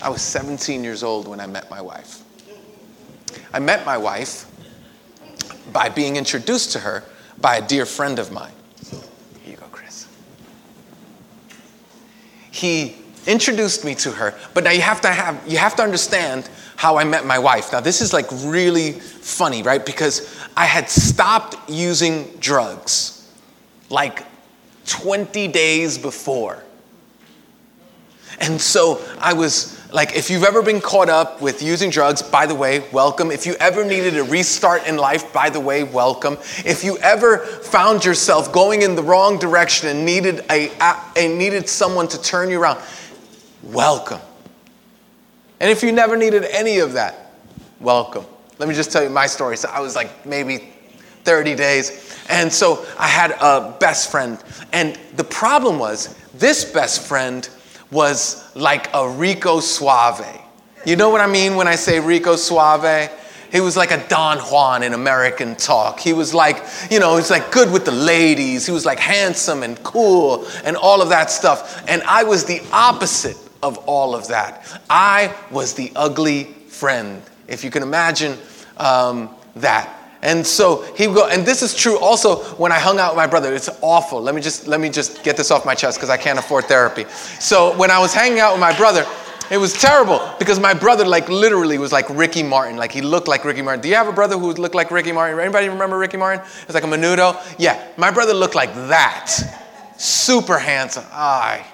I was 17 years old when I met my wife. I met my wife by being introduced to her by a dear friend of mine. Here you go, Chris. He introduced me to her, but now you have to have you have to understand how I met my wife. Now this is like really funny, right? Because I had stopped using drugs like 20 days before. And so I was like, if you've ever been caught up with using drugs, by the way, welcome. If you ever needed a restart in life, by the way, welcome. If you ever found yourself going in the wrong direction and needed, a, a needed someone to turn you around, welcome. And if you never needed any of that, welcome. Let me just tell you my story. So I was like maybe 30 days. And so I had a best friend. And the problem was, this best friend was like a Rico Suave. You know what I mean when I say Rico Suave? He was like a Don Juan in American talk. He was like, you know, he's like good with the ladies. He was like handsome and cool and all of that stuff. And I was the opposite of all of that. I was the ugly friend, if you can imagine um, that. And so he would go, and this is true also when I hung out with my brother. It's awful. Let me just let me just get this off my chest because I can't afford therapy. So when I was hanging out with my brother, it was terrible because my brother like literally was like Ricky Martin. Like he looked like Ricky Martin. Do you have a brother who looked like Ricky Martin? Anybody remember Ricky Martin? It's like a menudo. Yeah, my brother looked like that. Super handsome. I,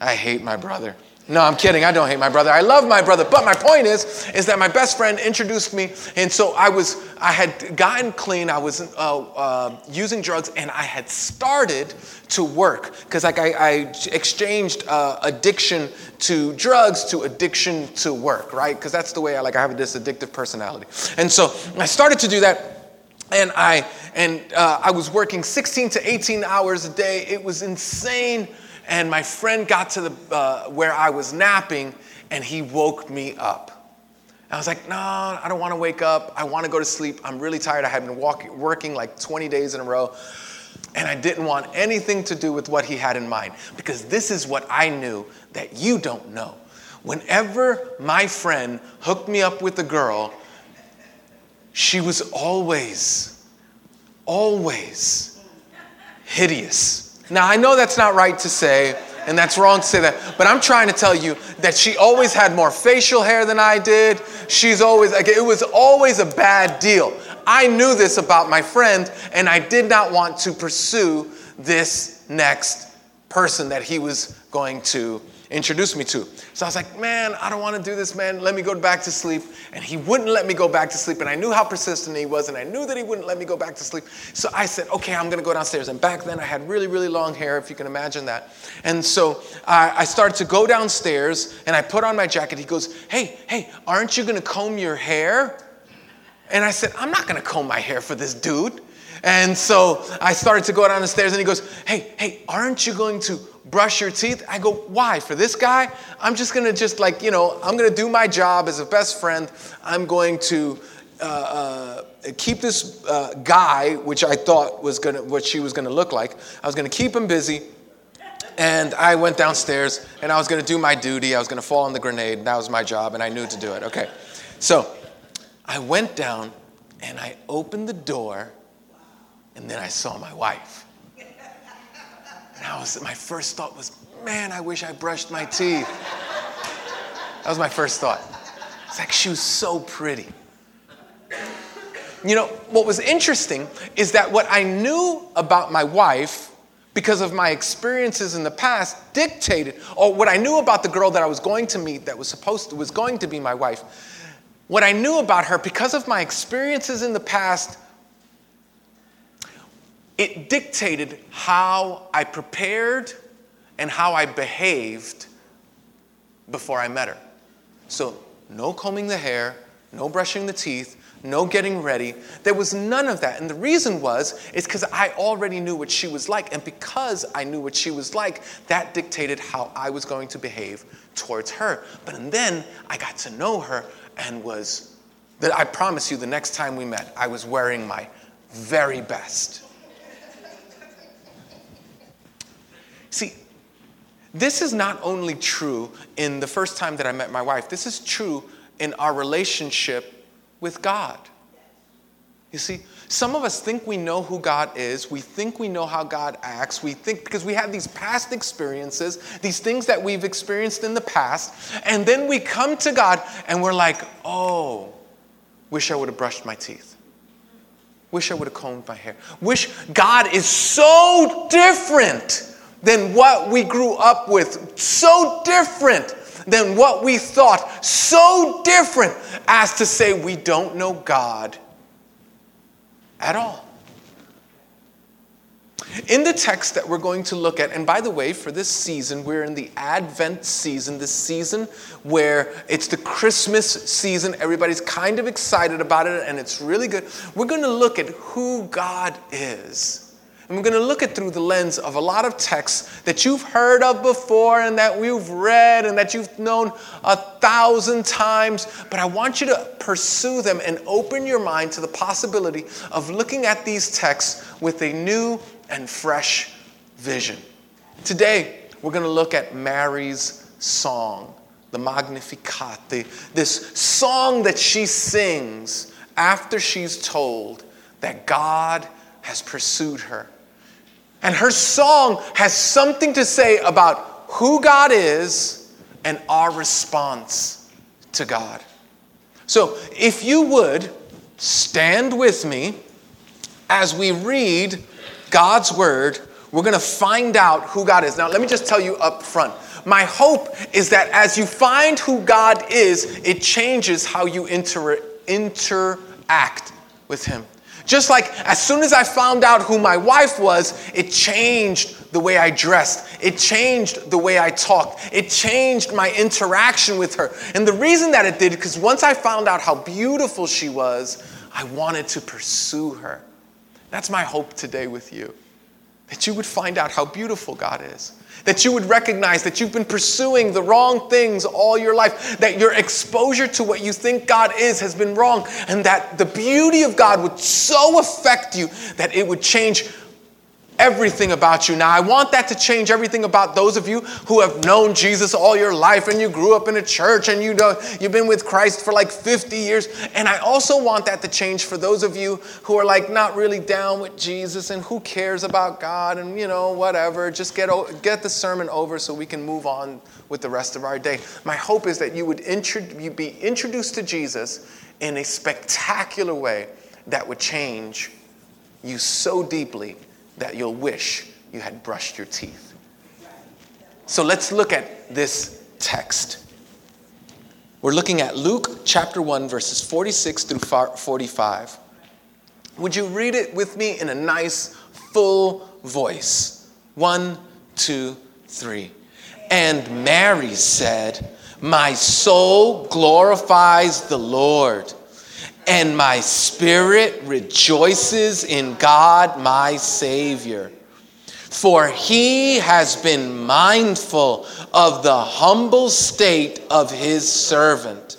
I hate my brother. No, I'm kidding. I don't hate my brother. I love my brother. But my point is, is that my best friend introduced me, and so I was, I had gotten clean. I was uh, uh, using drugs, and I had started to work because like I, I exchanged uh, addiction to drugs to addiction to work, right? Because that's the way I like. I have this addictive personality, and so I started to do that, and I and uh, I was working 16 to 18 hours a day. It was insane and my friend got to the uh, where I was napping, and he woke me up. I was like, no, I don't want to wake up. I want to go to sleep. I'm really tired. I had been working like 20 days in a row, and I didn't want anything to do with what he had in mind because this is what I knew that you don't know. Whenever my friend hooked me up with a girl, she was always, always hideous now, I know that's not right to say, and that's wrong to say that, but I'm trying to tell you that she always had more facial hair than I did. She's always, like, it was always a bad deal. I knew this about my friend, and I did not want to pursue this next person that he was going to introduced me to. So I was like, man, I don't want to do this, man. Let me go back to sleep. And he wouldn't let me go back to sleep. And I knew how persistent he was, and I knew that he wouldn't let me go back to sleep. So I said, okay, I'm going to go downstairs. And back then I had really, really long hair, if you can imagine that. And so I, I started to go downstairs, and I put on my jacket. He goes, hey, hey, aren't you going to comb your hair? And I said, I'm not going to comb my hair for this dude. And so I started to go down the stairs, and he goes, hey, hey, aren't you going to brush your teeth? I go, why? For this guy? I'm just gonna just like, you know, I'm gonna do my job as a best friend. I'm going to uh, uh, keep this uh, guy, which I thought was gonna, what she was gonna look like. I was gonna keep him busy. And I went downstairs and I was gonna do my duty. I was gonna fall on the grenade. That was my job and I knew to do it. Okay. So I went down and I opened the door and then I saw my wife. And I was, my first thought was, man, I wish I brushed my teeth. That was my first thought. It's like she was so pretty. You know, what was interesting is that what I knew about my wife because of my experiences in the past dictated or what I knew about the girl that I was going to meet that was supposed to was going to be my wife. What I knew about her because of my experiences in the past it dictated how I prepared and how I behaved before I met her. So, no combing the hair, no brushing the teeth, no getting ready. There was none of that. And the reason was, is because I already knew what she was like. And because I knew what she was like, that dictated how I was going to behave towards her. But then I got to know her and was, that I promise you, the next time we met, I was wearing my very best. See, This is not only true in the first time that I met my wife, this is true in our relationship with God. You see, some of us think we know who God is. We think we know how God acts. We think because we have these past experiences, these things that we've experienced in the past, and then we come to God and we're like, oh, wish I would have brushed my teeth. Wish I would have combed my hair. Wish God is so different than what we grew up with, so different than what we thought, so different as to say we don't know God at all. In the text that we're going to look at, and by the way, for this season, we're in the Advent season, this season where it's the Christmas season. Everybody's kind of excited about it, and it's really good. We're going to look at who God is. And we're going to look at through the lens of a lot of texts that you've heard of before and that we've read and that you've known a thousand times. But I want you to pursue them and open your mind to the possibility of looking at these texts with a new and fresh vision. Today, we're going to look at Mary's song, the Magnificat, the, this song that she sings after she's told that God has pursued her and her song has something to say about who God is and our response to God. So, if you would stand with me as we read God's word, we're going to find out who God is. Now, let me just tell you up front. My hope is that as you find who God is, it changes how you inter- interact with Him. Just like as soon as I found out who my wife was, it changed the way I dressed. It changed the way I talked. It changed my interaction with her. And the reason that it did, because once I found out how beautiful she was, I wanted to pursue her. That's my hope today with you. That you would find out how beautiful God is that you would recognize that you've been pursuing the wrong things all your life, that your exposure to what you think God is has been wrong, and that the beauty of God would so affect you that it would change everything about you. Now, I want that to change everything about those of you who have known Jesus all your life and you grew up in a church and you know you've been with Christ for like 50 years. And I also want that to change for those of you who are like not really down with Jesus and who cares about God and you know whatever. Just get get the sermon over so we can move on with the rest of our day. My hope is that you would intro- be introduced to Jesus in a spectacular way that would change you so deeply that you'll wish you had brushed your teeth. So let's look at this text. We're looking at Luke chapter 1, verses 46 through 45. Would you read it with me in a nice, full voice? One, two, three. And Mary said, My soul glorifies the Lord and my spirit rejoices in God my Savior. For he has been mindful of the humble state of his servant.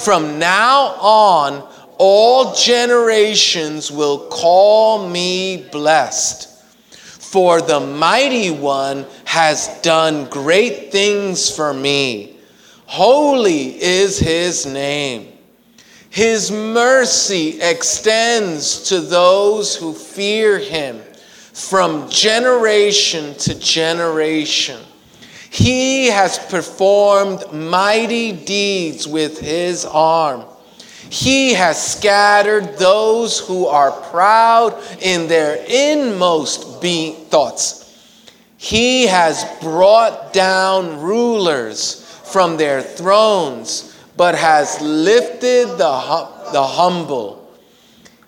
From now on, all generations will call me blessed. For the mighty one has done great things for me. Holy is his name. His mercy extends to those who fear him from generation to generation. He has performed mighty deeds with his arm. He has scattered those who are proud in their inmost be- thoughts. He has brought down rulers from their thrones but has lifted the, the humble.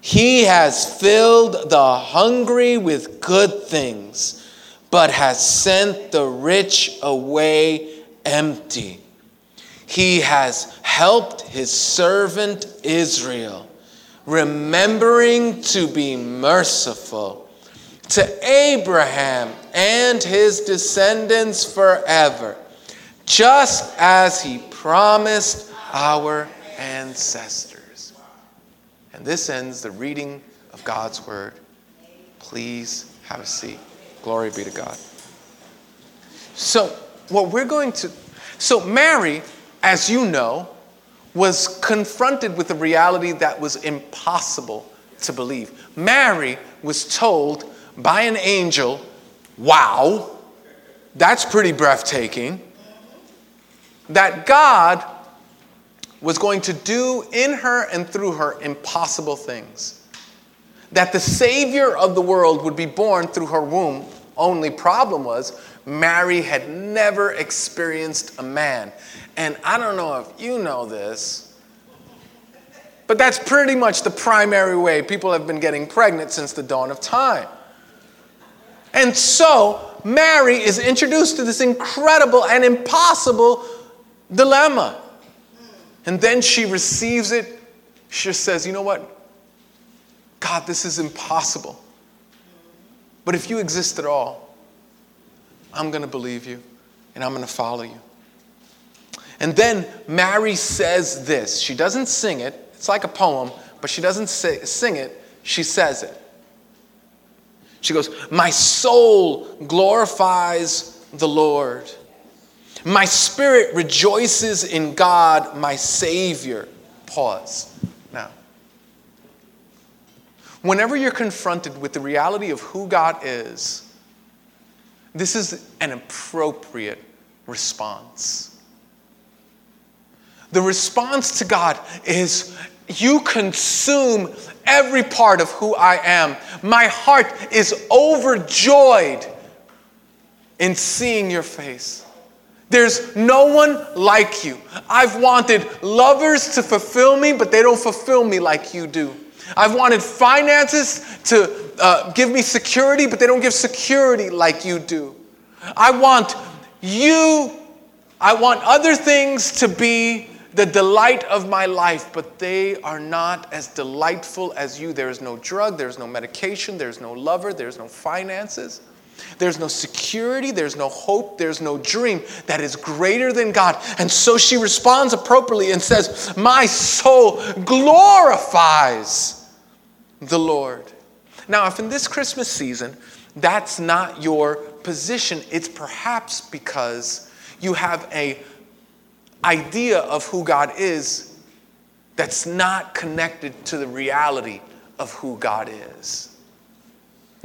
He has filled the hungry with good things, but has sent the rich away empty. He has helped his servant Israel, remembering to be merciful to Abraham and his descendants forever, just as he promised our ancestors. And this ends the reading of God's word. Please have a seat. Glory be to God. So, what we're going to. So, Mary, as you know, was confronted with a reality that was impossible to believe. Mary was told by an angel, wow, that's pretty breathtaking, that God was going to do in her and through her impossible things. That the Savior of the world would be born through her womb. Only problem was, Mary had never experienced a man. And I don't know if you know this, but that's pretty much the primary way people have been getting pregnant since the dawn of time. And so, Mary is introduced to this incredible and impossible dilemma. And then she receives it. She says, You know what? God, this is impossible. But if you exist at all, I'm going to believe you and I'm going to follow you. And then Mary says this. She doesn't sing it, it's like a poem, but she doesn't say, sing it, she says it. She goes, My soul glorifies the Lord. My spirit rejoices in God, my Savior. Pause. Now, whenever you're confronted with the reality of who God is, this is an appropriate response. The response to God is you consume every part of who I am. My heart is overjoyed in seeing your face. There's no one like you. I've wanted lovers to fulfill me, but they don't fulfill me like you do. I've wanted finances to uh, give me security, but they don't give security like you do. I want you, I want other things to be the delight of my life, but they are not as delightful as you. There is no drug, there's no medication, there's no lover, there's no finances. There's no security, there's no hope, there's no dream that is greater than God. And so she responds appropriately and says, My soul glorifies the Lord. Now, if in this Christmas season that's not your position, it's perhaps because you have a idea of who God is that's not connected to the reality of who God is.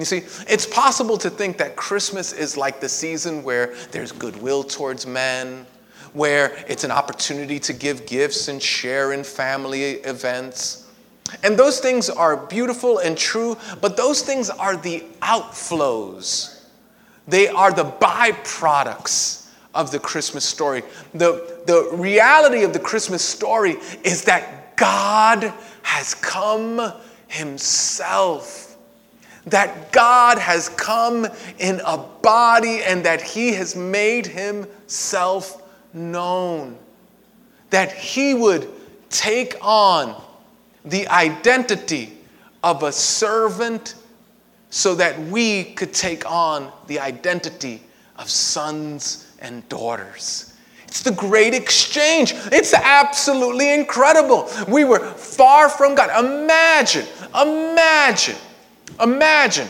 You see, it's possible to think that Christmas is like the season where there's goodwill towards men, where it's an opportunity to give gifts and share in family events. And those things are beautiful and true, but those things are the outflows. They are the byproducts of the Christmas story. The, the reality of the Christmas story is that God has come Himself. That God has come in a body and that He has made Himself known. That He would take on the identity of a servant so that we could take on the identity of sons and daughters. It's the great exchange. It's absolutely incredible. We were far from God. Imagine, imagine, imagine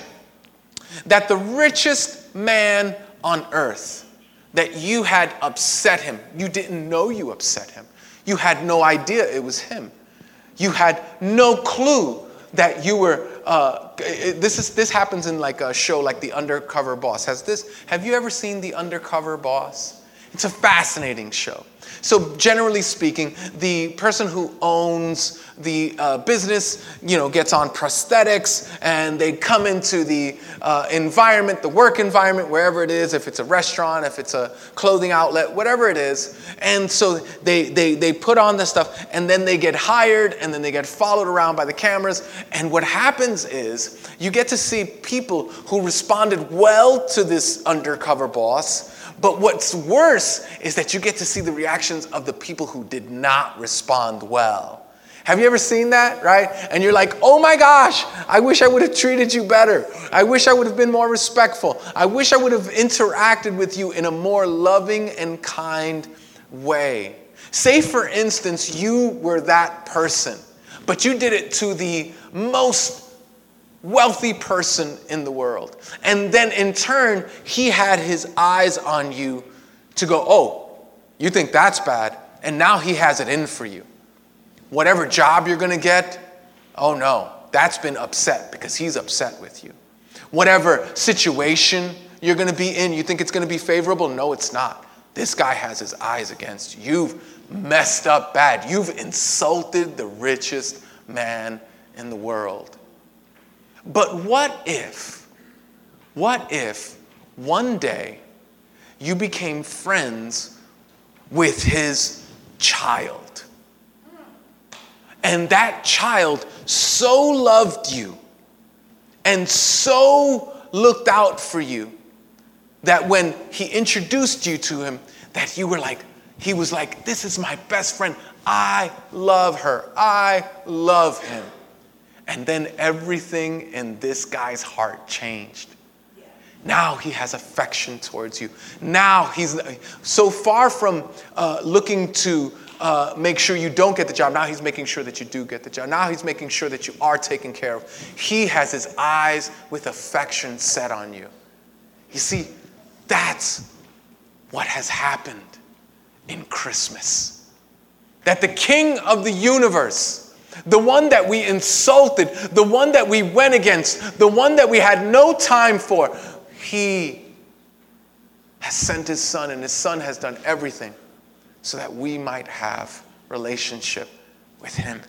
that the richest man on earth, that you had upset him. You didn't know you upset him. You had no idea it was him. You had no clue that you were uh, this is this happens in like a show like the undercover boss has this have you ever seen the undercover boss it's a fascinating show so generally speaking the person who owns the uh, business you know gets on prosthetics and they come into the uh, environment the work environment wherever it is if it's a restaurant if it's a clothing outlet whatever it is. And so they they, they put on this stuff and then they get hired and then they get followed around by the cameras. And what happens is you get to see people who responded well to this undercover boss but what's worse is that you get to see the reactions of the people who did not respond well. Have you ever seen that, right? And you're like, oh my gosh, I wish I would have treated you better. I wish I would have been more respectful. I wish I would have interacted with you in a more loving and kind way. Say, for instance, you were that person, but you did it to the most wealthy person in the world. And then in turn, he had his eyes on you to go, oh, you think that's bad, and now he has it in for you. Whatever job you're gonna get, oh no, that's been upset because he's upset with you. Whatever situation you're gonna be in, you think it's gonna be favorable? No, it's not. This guy has his eyes against you. You've messed up bad. You've insulted the richest man in the world. But what if, what if one day you became friends with his child? And that child so loved you and so looked out for you that when he introduced you to him, that you were like, he was like, This is my best friend. I love her. I love him. And then everything in this guy's heart changed. Now he has affection towards you. Now he's so far from uh, looking to uh, make sure you don't get the job. Now he's making sure that you do get the job. Now he's making sure that you are taken care of. He has his eyes with affection set on you. You see, that's what has happened in Christmas. That the King of the universe, the one that we insulted, the one that we went against, the one that we had no time for, he has sent his son, and his son has done everything so that we might have relationship with him.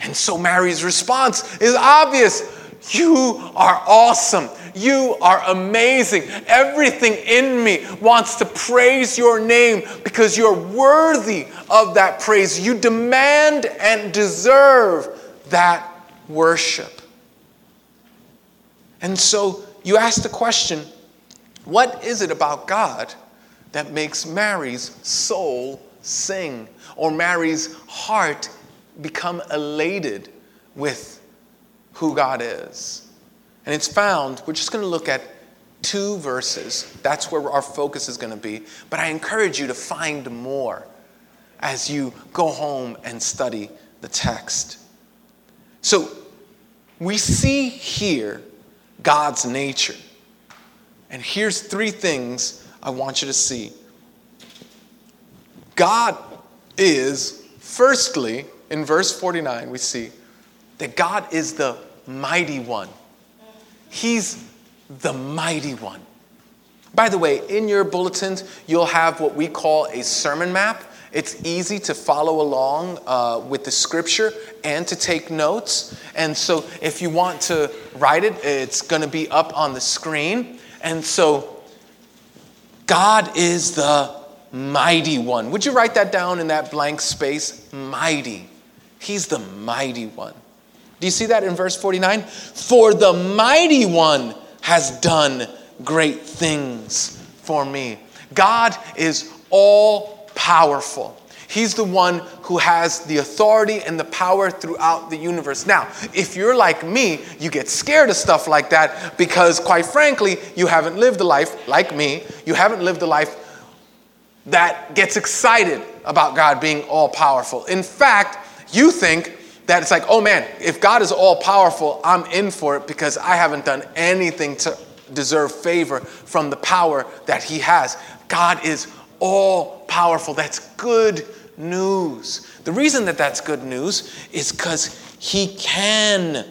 And so Mary's response is obvious. You are awesome. You are amazing. Everything in me wants to praise your name because you're worthy of that praise. You demand and deserve that worship. And so you ask the question what is it about God that makes Mary's soul sing or Mary's heart become elated with who God is? And it's found, we're just going to look at two verses. That's where our focus is going to be. But I encourage you to find more as you go home and study the text. So we see here God's nature. And here's three things I want you to see. God is, firstly, in verse 49, we see that God is the mighty one. He's the mighty one. By the way, in your bulletins, you'll have what we call a sermon map. It's easy to follow along uh, with the scripture and to take notes. And so, if you want to write it, it's going to be up on the screen. And so, God is the mighty one. Would you write that down in that blank space? Mighty. He's the mighty one. Do you see that in verse 49? For the mighty one has done great things for me. God is all powerful. He's the one who has the authority and the power throughout the universe. Now, if you're like me, you get scared of stuff like that because, quite frankly, you haven't lived a life like me. You haven't lived a life that gets excited about God being all powerful. In fact, you think that it's like, oh man, if God is all powerful, I'm in for it because I haven't done anything to deserve favor from the power that He has. God is all powerful. That's good news. The reason that that's good news is because He can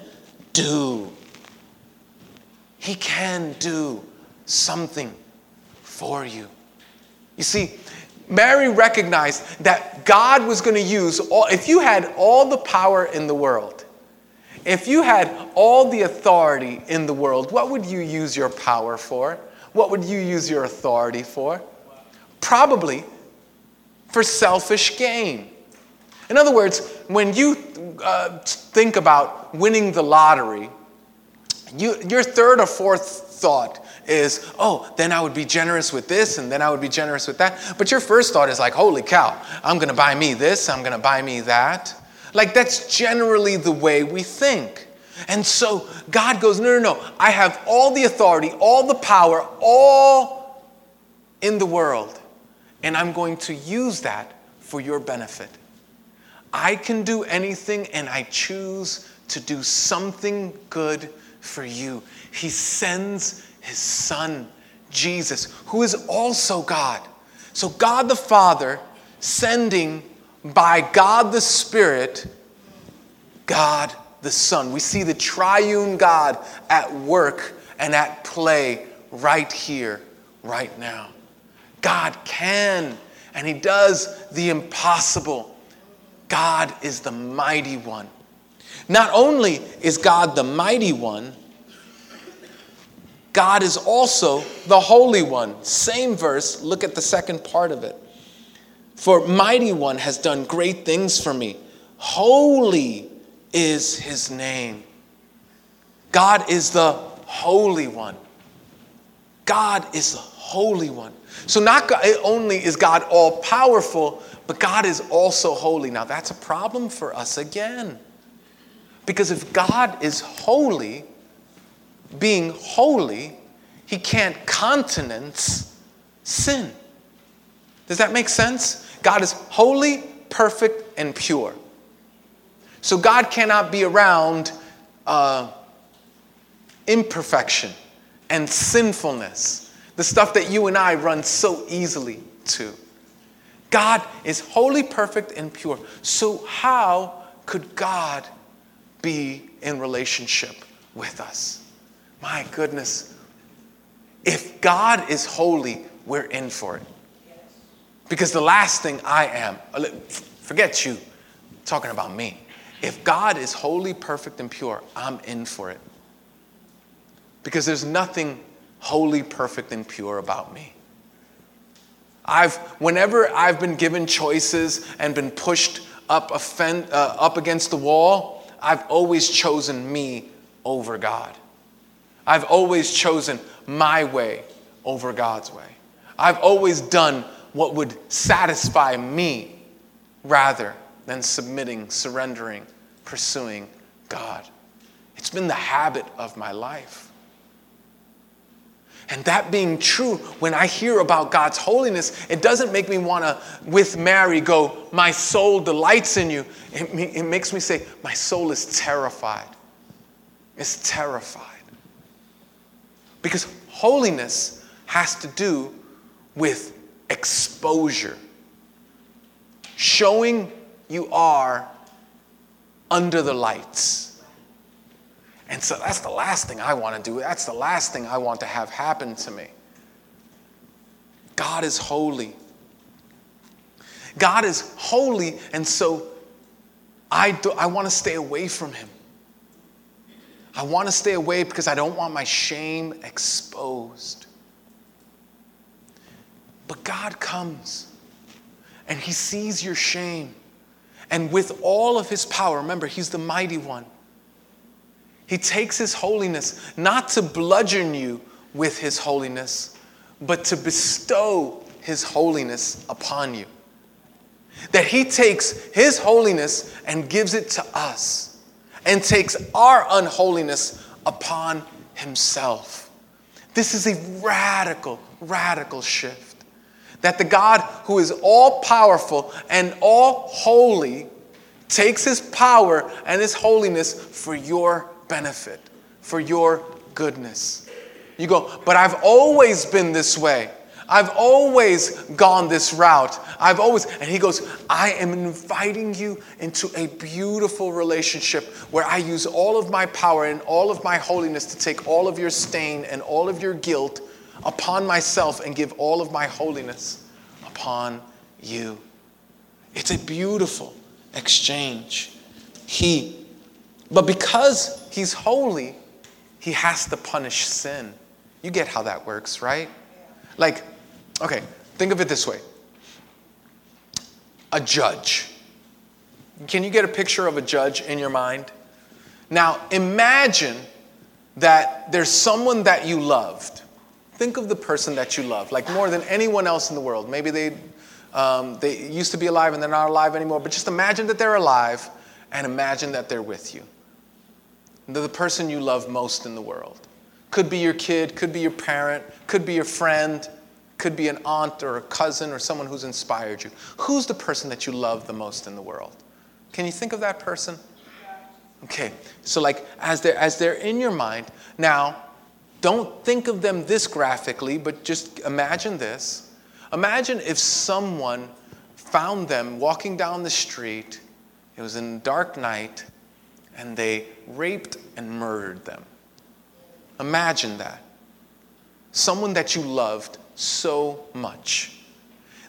do. He can do something for you. You see, Mary recognized that God was going to use all, if you had all the power in the world, if you had all the authority in the world, what would you use your power for? What would you use your authority for? Probably for selfish gain. In other words, when you uh, think about winning the lottery, you, your third or fourth thought is, oh, then I would be generous with this and then I would be generous with that. But your first thought is like, holy cow, I'm gonna buy me this, I'm gonna buy me that. Like that's generally the way we think. And so God goes, no, no, no, I have all the authority, all the power, all in the world, and I'm going to use that for your benefit. I can do anything, and I choose to do something good for you. He sends his son, Jesus, who is also God, So, God the Father sending by God the Spirit, God the Son. We see the triune God at work and at play right here, right now. God can, and He does the impossible. God is the mighty one. Not only is God the mighty one, God is also the Holy One. Same verse, look at the second part of it. For mighty one has done great things for me. Holy is his name. God is the Holy One. God is the Holy One. So, not only is God all powerful, but God is also holy. Now, that's a problem for us again. Because if God is holy, being holy, he can't countenance sin. Does that make sense? God is holy, perfect, and pure. So God cannot be around uh, imperfection and sinfulness, the stuff that you and I run so easily to. God is holy, perfect, and pure. So, how could God be in relationship with us? My goodness. If God is holy, we're in for it. Because the last thing I am, uh, forget you, talking about me. If God is holy, perfect, and pure, I'm in for it. Because there's nothing holy, perfect, and pure about me. I've, whenever I've been given choices and been pushed up, offend, uh, up against the wall, I've always chosen me over God. I've always chosen my way over God's way. I've always done what would satisfy me rather than submitting, surrendering, pursuing God. It's been the habit of my life. And that being true, when I hear about God's holiness, it doesn't make me want to, with Mary, go, My soul delights in you. It, it makes me say, My soul is terrified. It's terrified. Because holiness has to do with exposure, showing you are under the lights. And so that's the last thing I want to do. That's the last thing I want to have happen to me. God is holy. God is holy, and so I, do, I want to stay away from him. I want to stay away because I don't want my shame exposed. But God comes and He sees your shame. And with all of His power, remember, He's the mighty one. He takes His holiness not to bludgeon you with His holiness, but to bestow His holiness upon you. That He takes His holiness and gives it to us, and takes our unholiness upon Himself. This is a radical, radical shift that the God who is all powerful and all holy takes his power and his holiness for your benefit, for your goodness. You go, but I've always been this way. I've always gone this route. I've always, and he goes, I am inviting you into a beautiful relationship where I use all of my power and all of my holiness to take all of your stain and all of your guilt upon myself and give all of my holiness upon you. It's a beautiful exchange. He, but because he's holy, he has to punish sin. You get how that works, right? Like, okay, think of it this way a judge. Can you get a picture of a judge in your mind? Now, imagine that there's someone that you loved Think of the person that you love, like more than anyone else in the world. Maybe they, um, they used to be alive and they're not alive anymore, but just imagine that they're alive and imagine that they're with you. The person you love most in the world. Could be your kid, could be your parent, could be your friend, could be an aunt or a cousin or someone who's inspired you. Who's the person that you love the most in the world? Can you think of that person? Okay, so like as they're, as they're in your mind, now don't think of them this graphically, but just imagine this. Imagine if someone found them walking down the street, it was in dark night, and they raped and murdered them. Imagine that. Someone that you loved so much.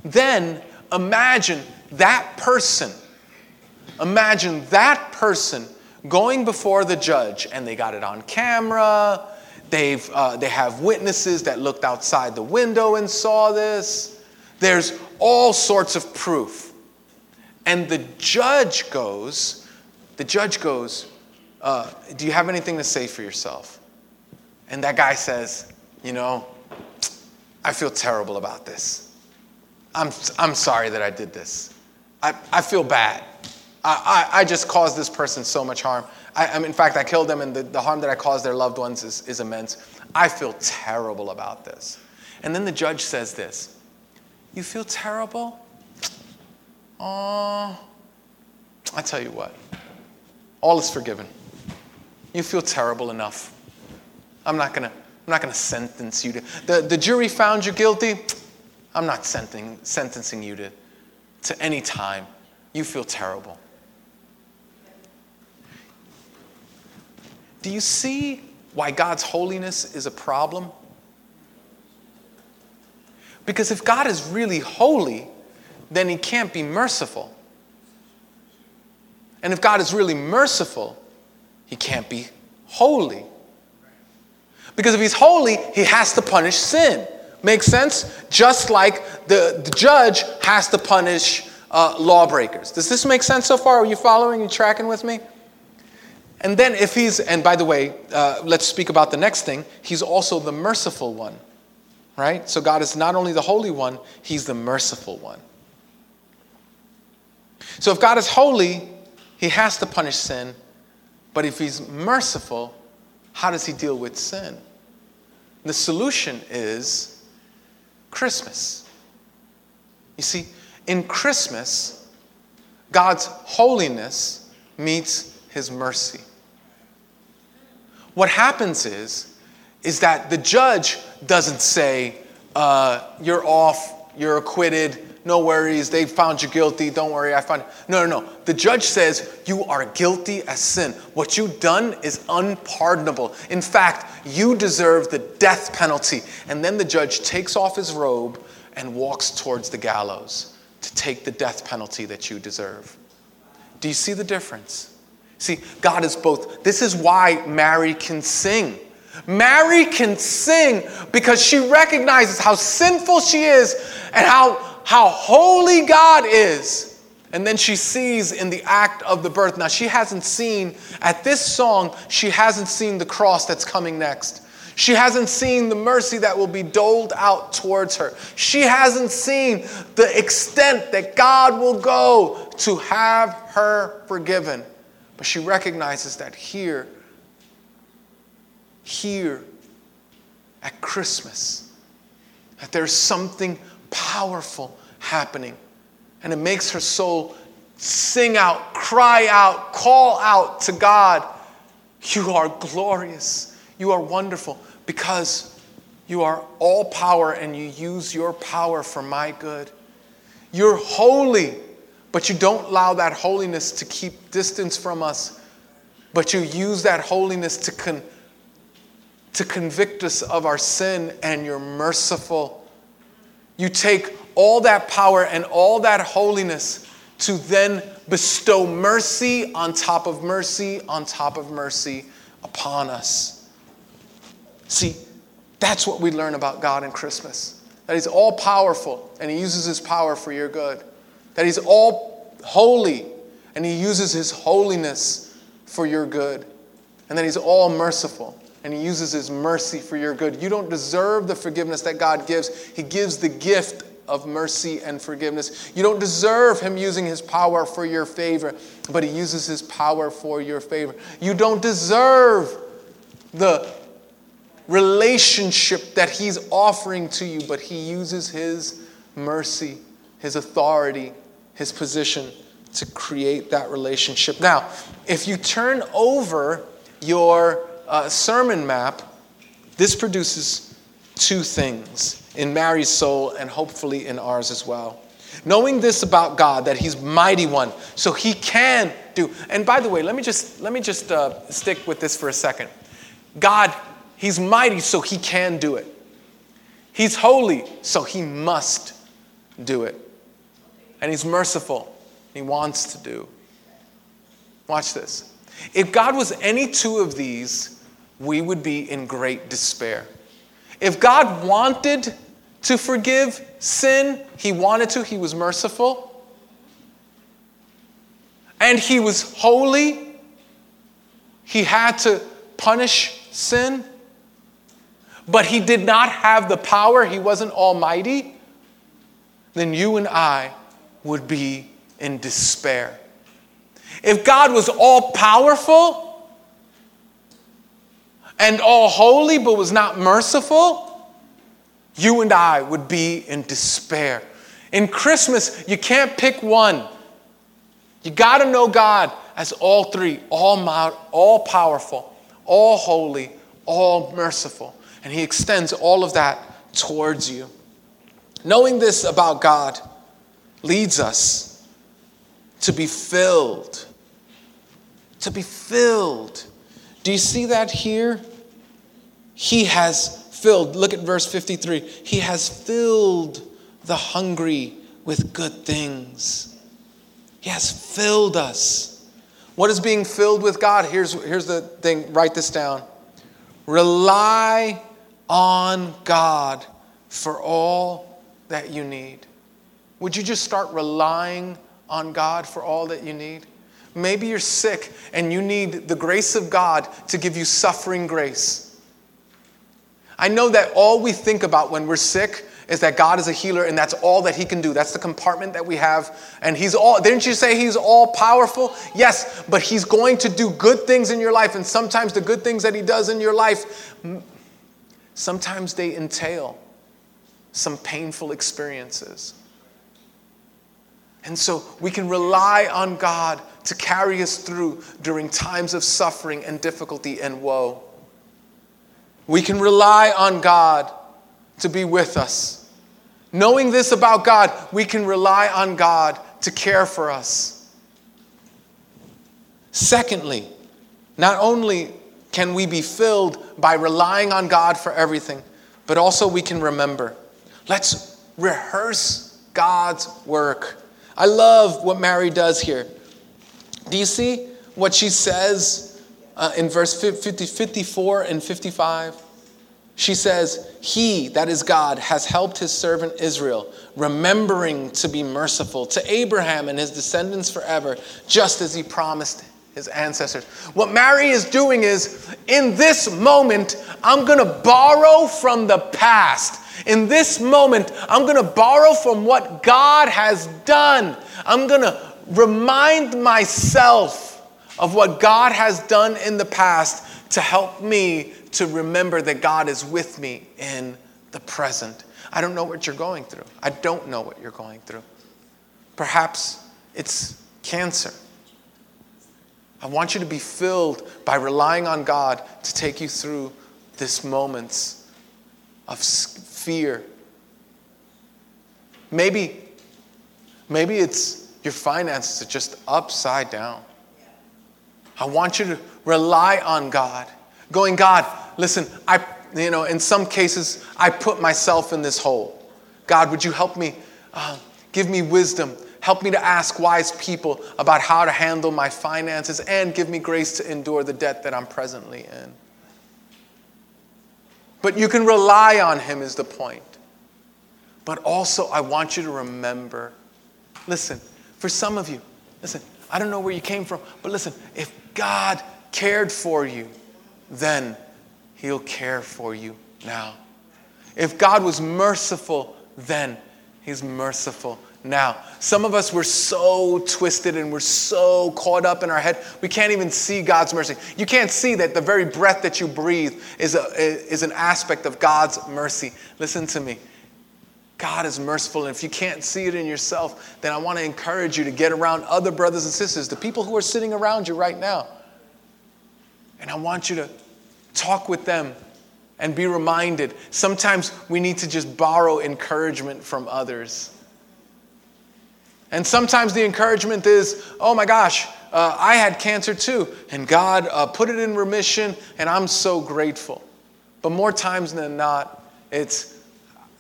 Then imagine that person, imagine that person going before the judge, and they got it on camera. They've, uh, they have witnesses that looked outside the window and saw this. There's all sorts of proof. And the judge goes, the judge goes, uh, Do you have anything to say for yourself? And that guy says, You know, I feel terrible about this. I'm, I'm sorry that I did this. I, I feel bad. I, I, I just caused this person so much harm. I, I in fact, I killed them, and the, the harm that I caused their loved ones is, is immense. I feel terrible about this. And then the judge says this You feel terrible? Oh, I tell you what, all is forgiven. You feel terrible enough. I'm not gonna, I'm not gonna sentence you to. The, the jury found you guilty. I'm not sentencing, sentencing you to, to any time. You feel terrible. Do you see why God's holiness is a problem? Because if God is really holy, then he can't be merciful. And if God is really merciful, he can't be holy. Because if he's holy, he has to punish sin. Makes sense? Just like the, the judge has to punish uh, lawbreakers. Does this make sense so far? Are you following and tracking with me? And then, if he's, and by the way, uh, let's speak about the next thing. He's also the merciful one, right? So, God is not only the holy one, he's the merciful one. So, if God is holy, he has to punish sin. But if he's merciful, how does he deal with sin? The solution is Christmas. You see, in Christmas, God's holiness meets his mercy. What happens is, is that the judge doesn't say, uh, you're off, you're acquitted, no worries, they found you guilty, don't worry, I found No, no, no. The judge says, you are guilty as sin. What you've done is unpardonable. In fact, you deserve the death penalty. And then the judge takes off his robe and walks towards the gallows to take the death penalty that you deserve. Do you see the difference? See, God is both. This is why Mary can sing. Mary can sing because she recognizes how sinful she is and how, how holy God is. And then she sees in the act of the birth. Now, she hasn't seen, at this song, she hasn't seen the cross that's coming next. She hasn't seen the mercy that will be doled out towards her. She hasn't seen the extent that God will go to have her forgiven. But she recognizes that here, here at Christmas, that there's something powerful happening. And it makes her soul sing out, cry out, call out to God. You are glorious. You are wonderful because you are all power and you use your power for my good. You're holy but you don't allow that holiness to keep distance from us, but you use that holiness to, con- to convict us of our sin, and you're merciful. You take all that power and all that holiness to then bestow mercy on top of mercy on top of mercy upon us. See, that's what we learn about God in Christmas. That He's all powerful and He uses His power for your good that He's all holy and He uses His holiness for your good, and that He's all merciful and He uses His mercy for your good. You don't deserve the forgiveness that God gives, He gives the gift of mercy and forgiveness. You don't deserve Him using His power for your favor, but He uses His power for your favor. You don't deserve the relationship that He's offering to you, but He uses His mercy, His authority, his position to create that relationship. Now, if you turn over your uh, sermon map, this produces two things in Mary's soul and hopefully in ours as well. Knowing this about God, that He's mighty one, so He can do. And by the way, let me just let me just uh, stick with this for a second. God, He's mighty, so He can do it. He's holy, so He must do it. And He's merciful, He wants to do. Watch this. If God was any two of these, we would be in great despair. If God wanted to forgive sin, He wanted to, He was merciful, and He was holy, He had to punish sin, but He did not have the power, He wasn't almighty, then you and I would be in despair. If God was all powerful and all holy but was not merciful, you and I would be in despair. In Christmas, you can't pick one. You got to know God as all three all, mild, all powerful, all holy, all merciful. And He extends all of that towards you. Knowing this about God leads us to be filled. To be filled. Do you see that here? He has filled. Look at verse 53. He has filled the hungry with good things. He has filled us. What is being filled with God? Here's, here's the thing write this down. Rely on God for all that you need. Would you just start relying on God for all that you need? Maybe you're sick and you need the grace of God to give you suffering grace. I know that all we think about when we're sick is that God is a healer and that's all that he can do. That's the compartment that we have. And he's all, didn't you say he's all powerful? Yes, but he's going to do good things in your life. And sometimes the good things that he does in your life, sometimes they entail some painful experiences. And so we can rely on God to carry us through during times of suffering and difficulty and woe. We can rely on God to be with us. Knowing this about God, we can rely on God to care for us. Secondly, not only can we be filled by relying on God for everything, but also we can remember. Let's rehearse God's work. I love what Mary does here. Do you see what she says uh, in verse 50, 54 and 55. She says, He, that is God, has helped his servant Israel, remembering to be merciful to Abraham and his descendants forever, just as he promised his ancestors. What Mary is doing is, in this moment, I'm going to borrow from the past. In this moment, I'm going to borrow from what God has done. I'm going to remind myself of what God has done in the past to help me to remember that God is with me in the present. I don't know what you're going through. I don't know what you're going through. Perhaps it's cancer. I want you to be filled by relying on God to take you through this moments of fear. Maybe, maybe it's your finances are just upside down. I want you to rely on God. Going, God, listen, I, you know, in some cases, I put myself in this hole. God, would you help me? Uh, give me wisdom. Help me to ask wise people about how to handle my finances and give me grace to endure the debt that I'm presently in. But you can rely on Him, is the point. But also, I want you to remember listen, for some of you, listen, I don't know where you came from, but listen, if God cared for you then, He'll care for you now. If God was merciful then, He's merciful now. Some of us were so twisted and we're so caught up in our head, we can't even see God's mercy. You can't see that the very breath that you breathe is, a, is an aspect of God's mercy. Listen to me. God is merciful. And if you can't see it in yourself, then I want to encourage you to get around other brothers and sisters, the people who are sitting around you right now. And I want you to talk with them and be reminded. Sometimes we need to just borrow encouragement from others. And sometimes the encouragement is, oh my gosh, uh, I had cancer too, and God uh, put it in remission, and I'm so grateful. But more times than not, it's,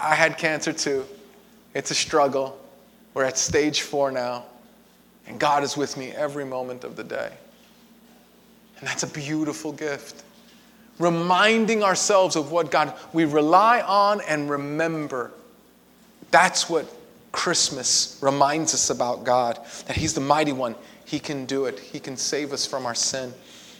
I had cancer too. It's a struggle. We're at stage four now, and God is with me every moment of the day. And that's a beautiful gift. Reminding ourselves of what God, we rely on and remember. That's what Christmas reminds us about God that He's the mighty one. He can do it, He can save us from our sin.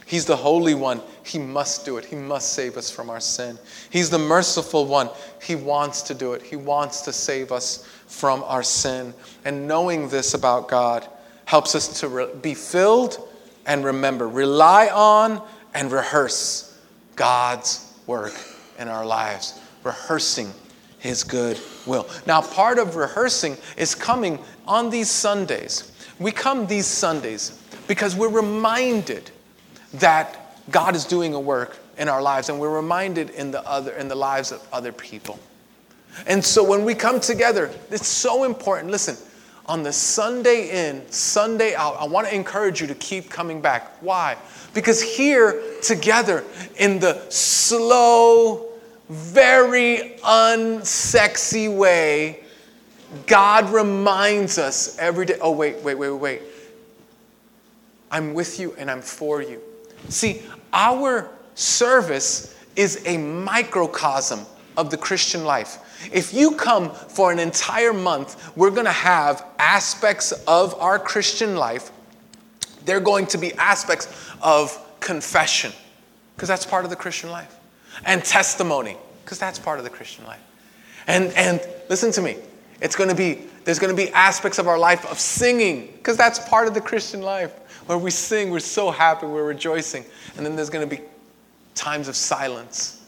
He's the Holy One. He must do it. He must save us from our sin. He's the merciful one. He wants to do it. He wants to save us from our sin. And knowing this about God helps us to re- be filled and remember, rely on and rehearse God's work in our lives, rehearsing His good will. Now, part of rehearsing is coming on these Sundays. We come these Sundays because we're reminded that God is doing a work in our lives and we're reminded in the other in the lives of other people. And so when we come together, it's so important. Listen, on the Sunday in, Sunday out, I want to encourage you to keep coming back. Why? Because here together in the slow, very unsexy way, God reminds us every day. Oh, wait, wait, wait, wait. I'm with you and I'm for you. See, our service is a microcosm of the Christian life. If you come for an entire month, we're going to have aspects of our Christian life. They're going to be aspects of confession, because that's part of the Christian life, and testimony, because that's part of the Christian life. And, and listen to me, it's going to be, there's going to be aspects of our life of singing, because that's part of the Christian life where we sing, we're so happy, we're rejoicing. And then there's going to be times of silence.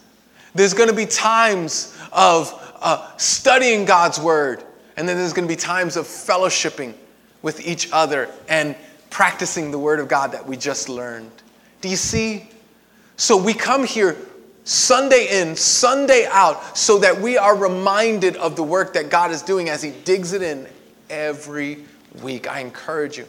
There's going to be times of uh, studying God's word. And then there's going to be times of fellowshipping with each other and practicing the word of God that we just learned. Do you see? So we come here Sunday in, Sunday out, so that we are reminded of the work that God is doing as He digs it in every week. I encourage you